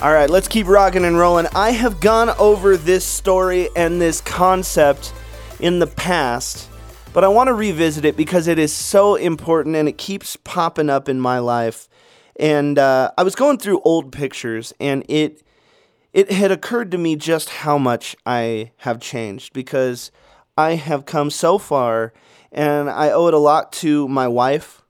All right, let's keep rocking and rolling. I have gone over this story and this concept in the past, but I want to revisit it because it is so important and it keeps popping up in my life. And uh, I was going through old pictures, and it it had occurred to me just how much I have changed because I have come so far, and I owe it a lot to my wife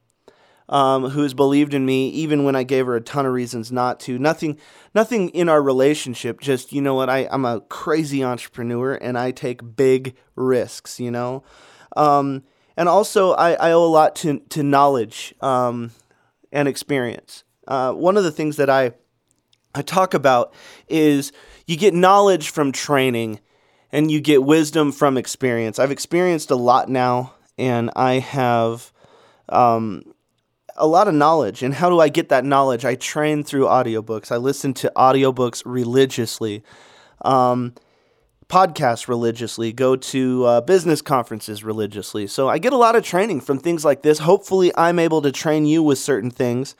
um, who has believed in me even when I gave her a ton of reasons not to. Nothing, nothing in our relationship. Just you know what? I I'm a crazy entrepreneur and I take big risks. You know, um, and also I, I owe a lot to to knowledge um, and experience. Uh, one of the things that I I talk about is you get knowledge from training and you get wisdom from experience. I've experienced a lot now, and I have um, a lot of knowledge. And how do I get that knowledge? I train through audiobooks. I listen to audiobooks religiously, um, podcasts religiously, go to uh, business conferences religiously. So I get a lot of training from things like this. Hopefully, I'm able to train you with certain things.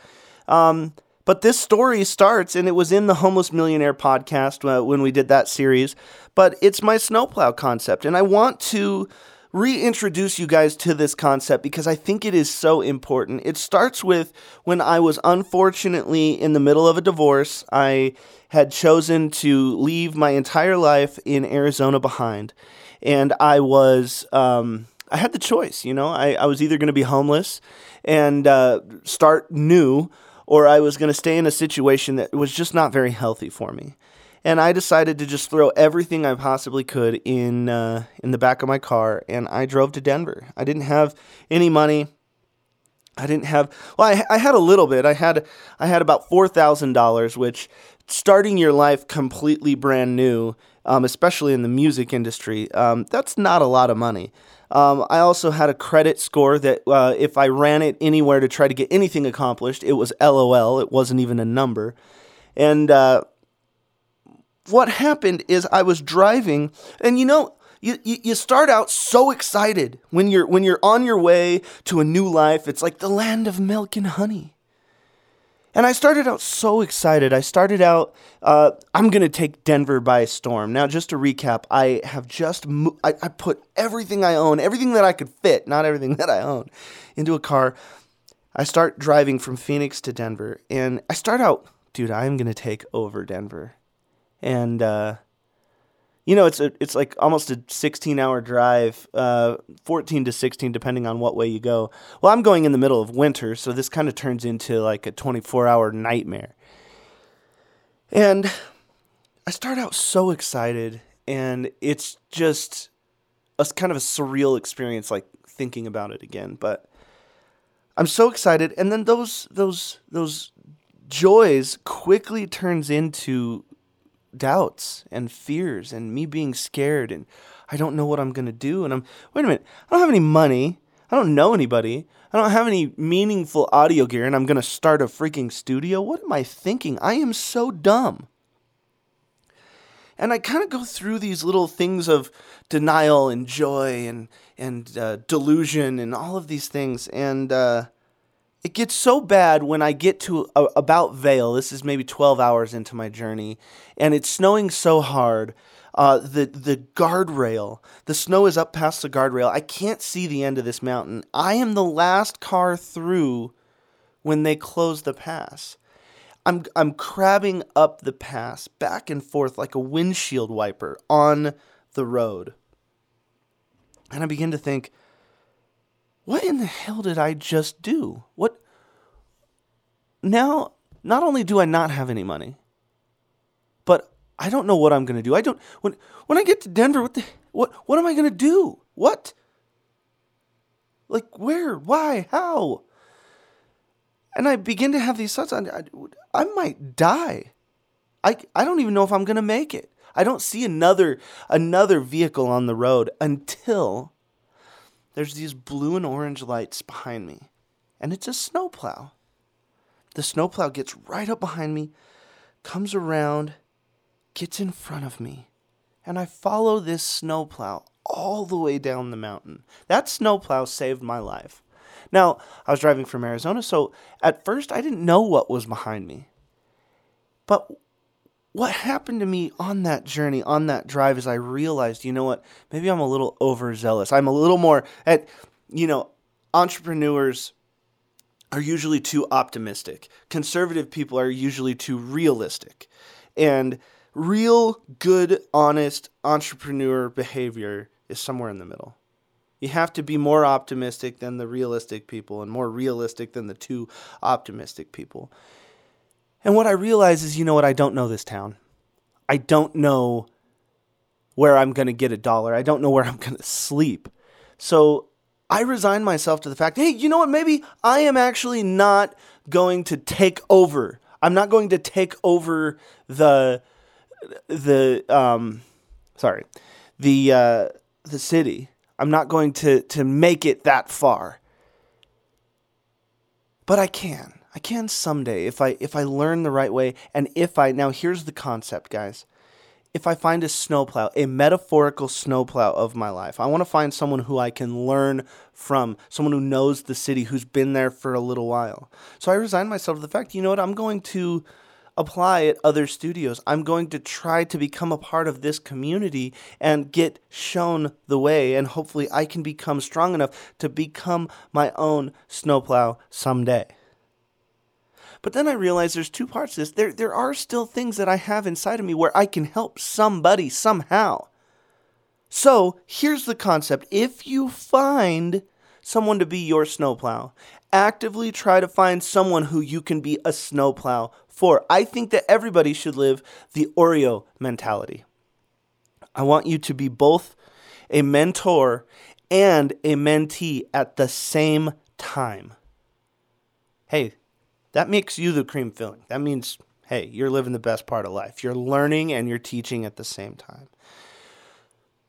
Um, but this story starts, and it was in the Homeless Millionaire podcast uh, when we did that series. But it's my snowplow concept, and I want to reintroduce you guys to this concept because I think it is so important. It starts with when I was unfortunately in the middle of a divorce. I had chosen to leave my entire life in Arizona behind. And I was, um, I had the choice, you know, I, I was either going to be homeless and uh, start new, or I was going to stay in a situation that was just not very healthy for me and I decided to just throw everything I possibly could in uh, in the back of my car, and I drove to Denver. I didn't have any money. I didn't have well, I, I had a little bit. I had I had about four thousand dollars, which starting your life completely brand new, um, especially in the music industry, um, that's not a lot of money. Um, I also had a credit score that uh, if I ran it anywhere to try to get anything accomplished, it was LOL. It wasn't even a number, and uh, what happened is I was driving, and you know, you, you, start out so excited when you're when you're on your way to a new life. It's like the land of milk and honey. And I started out so excited. I started out, uh, I'm going to take Denver by storm. Now, just to recap, I have just, mo- I, I put everything I own, everything that I could fit, not everything that I own, into a car. I start driving from Phoenix to Denver, and I start out, dude, I'm going to take over Denver and uh, you know it's a, it's like almost a 16 hour drive, uh, 14 to 16 depending on what way you go. Well, I'm going in the middle of winter, so this kind of turns into like a 24 hour nightmare. And I start out so excited, and it's just a kind of a surreal experience, like thinking about it again. But I'm so excited, and then those those those joys quickly turns into doubts and fears and me being scared and I don't know what I'm going to do. And I'm, wait a minute, I don't have any money. I don't know anybody. I don't have any meaningful audio gear and I'm going to start a freaking studio. What am I thinking? I am so dumb. And I kind of go through these little things of denial and joy and, and uh, delusion and all of these things. And, uh, it gets so bad when I get to a, about Vail. This is maybe 12 hours into my journey, and it's snowing so hard. Uh, the the guardrail, the snow is up past the guardrail. I can't see the end of this mountain. I am the last car through when they close the pass. I'm I'm crabbing up the pass, back and forth like a windshield wiper on the road. And I begin to think, what in the hell did I just do? What? Now, not only do I not have any money, but I don't know what I'm going to do. I don't when when I get to Denver, what the what what am I going to do? What? Like where? Why? How? And I begin to have these thoughts. I, I, I might die. I I don't even know if I'm going to make it. I don't see another another vehicle on the road until there's these blue and orange lights behind me, and it's a snowplow. The snowplow gets right up behind me, comes around, gets in front of me, and I follow this snowplow all the way down the mountain. That snowplow saved my life. Now, I was driving from Arizona, so at first I didn't know what was behind me. But what happened to me on that journey, on that drive, is I realized, you know what, maybe I'm a little overzealous. I'm a little more at, you know, entrepreneurs are usually too optimistic. Conservative people are usually too realistic. And real, good, honest entrepreneur behavior is somewhere in the middle. You have to be more optimistic than the realistic people and more realistic than the too optimistic people. And what I realize is, you know what? I don't know this town. I don't know where I'm going to get a dollar. I don't know where I'm going to sleep. So I resign myself to the fact hey, you know what? Maybe I am actually not going to take over. I'm not going to take over the, the, um, sorry, the, uh, the city. I'm not going to, to make it that far. But I can. I can someday if I if I learn the right way and if I now here's the concept, guys. If I find a snowplow, a metaphorical snowplow of my life, I want to find someone who I can learn from, someone who knows the city, who's been there for a little while. So I resign myself to the fact, you know what, I'm going to apply at other studios. I'm going to try to become a part of this community and get shown the way, and hopefully I can become strong enough to become my own snowplow someday. But then I realized there's two parts to this. There, there are still things that I have inside of me where I can help somebody somehow. So here's the concept if you find someone to be your snowplow, actively try to find someone who you can be a snowplow for. I think that everybody should live the Oreo mentality. I want you to be both a mentor and a mentee at the same time. Hey, that makes you the cream filling. That means, hey, you're living the best part of life. You're learning and you're teaching at the same time.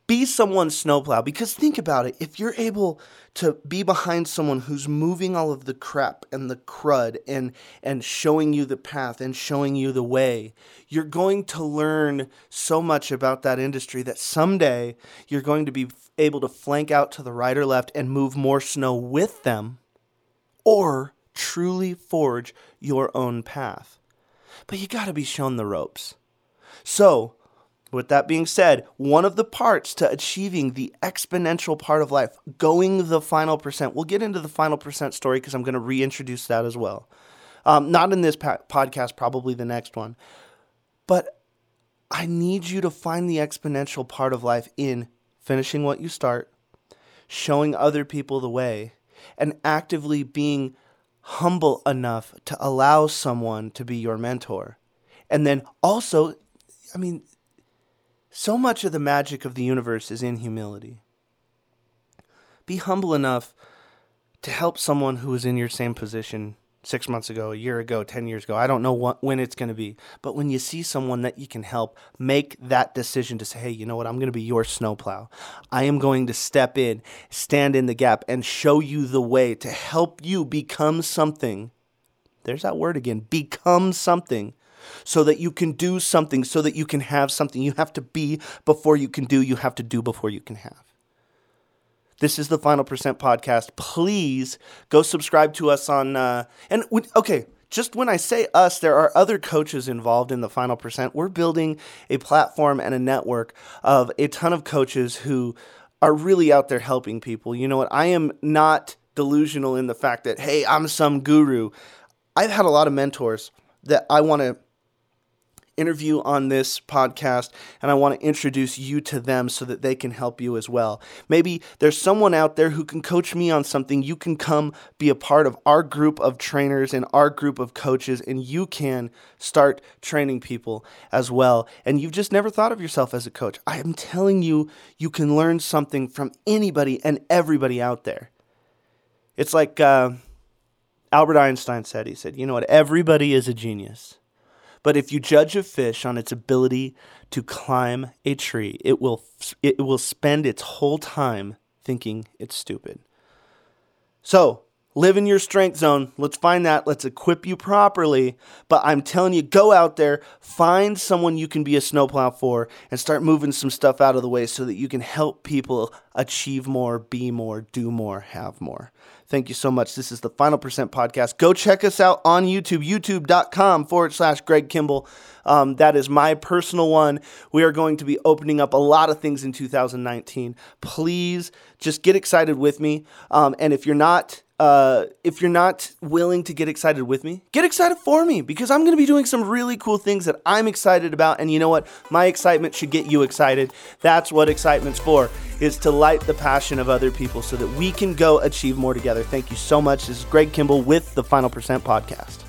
Be someone's snowplow because think about it. If you're able to be behind someone who's moving all of the crap and the crud and and showing you the path and showing you the way, you're going to learn so much about that industry that someday you're going to be able to flank out to the right or left and move more snow with them or truly forge your own path. But you got to be shown the ropes. So, with that being said, one of the parts to achieving the exponential part of life, going the final percent, we'll get into the final percent story because I'm going to reintroduce that as well. Um, not in this pa- podcast, probably the next one. But I need you to find the exponential part of life in finishing what you start, showing other people the way, and actively being humble enough to allow someone to be your mentor. And then also, I mean, so much of the magic of the universe is in humility. Be humble enough to help someone who is in your same position six months ago, a year ago, 10 years ago. I don't know what, when it's going to be. But when you see someone that you can help, make that decision to say, hey, you know what? I'm going to be your snowplow. I am going to step in, stand in the gap, and show you the way to help you become something. There's that word again become something so that you can do something, so that you can have something. You have to be before you can do, you have to do before you can have. This is the Final Percent podcast. Please go subscribe to us on. Uh, and okay, just when I say us, there are other coaches involved in the Final Percent. We're building a platform and a network of a ton of coaches who are really out there helping people. You know what? I am not delusional in the fact that, hey, I'm some guru. I've had a lot of mentors that I want to interview on this podcast, and I want to introduce you to them so that they can help you as well. Maybe there's someone out there who can coach me on something. You can come be a part of our group of trainers and our group of coaches, and you can start training people as well. And you've just never thought of yourself as a coach. I am telling you, you can learn something from anybody and everybody out there. It's like uh, Albert Einstein said, he said, you know what, everybody is a genius. But if you judge a fish on its ability to climb a tree, it will it will spend its whole time thinking it's stupid. So, live in your strength zone. Let's find that. Let's equip you properly. But I'm telling you, go out there, find someone you can be a snowplow for, and start moving some stuff out of the way so that you can help people achieve more, be more, do more, have more. Thank you so much. This is the Final Percent Podcast. Go check us out on YouTube, youtube.com forward slash Greg Kimball. Um, that is my personal one. We are going to be opening up a lot of things in 2019. Please just get excited with me. Um, and if you're not, uh, if you're not willing to get excited with me, get excited for me because I'm going to be doing some really cool things that I'm excited about. And you know what? My excitement should get you excited. That's what excitement's for, is to light the passion of other people so that we can go achieve more together. Thank you so much. This is Greg Kimball with the Final Percent Podcast.